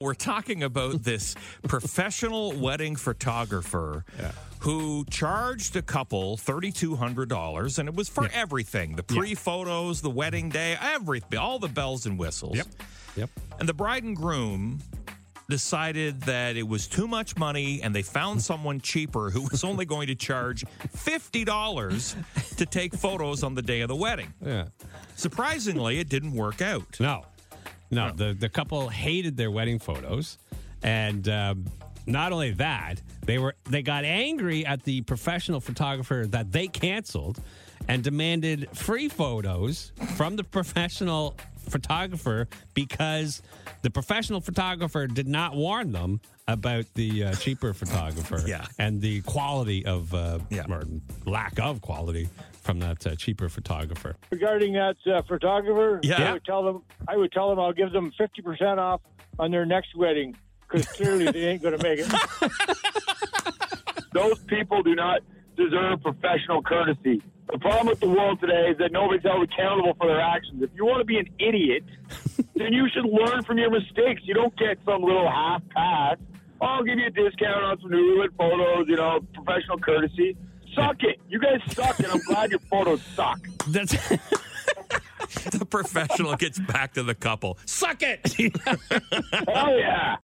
We're talking about this professional wedding photographer who charged a couple $3,200, and it was for everything the pre photos, the wedding day, everything, all the bells and whistles. Yep. Yep. And the bride and groom decided that it was too much money and they found someone cheaper who was only going to charge $50 to take photos on the day of the wedding. Yeah. Surprisingly, it didn't work out. No, no. The the couple hated their wedding photos, and um, not only that, they were they got angry at the professional photographer that they canceled, and demanded free photos from the professional photographer because the professional photographer did not warn them about the uh, cheaper photographer Yeah. and the quality of uh, Yeah. or lack of quality from that uh, cheaper photographer. regarding that uh, photographer, Yeah. I would tell them I would tell them I'll give them fifty percent off on their next wedding because clearly they ain't going to make it. Those people do not deserve professional courtesy. The problem with the world today is that nobody's held accountable for their actions. If you want to be an idiot, then you should learn from your mistakes. You don't get some little half pass. Oh, I'll give you a discount on some newlywed photos, you know, professional courtesy. Suck it. You guys suck, and I'm glad your photos suck. That's The professional gets back to the couple. Suck it! Hell yeah.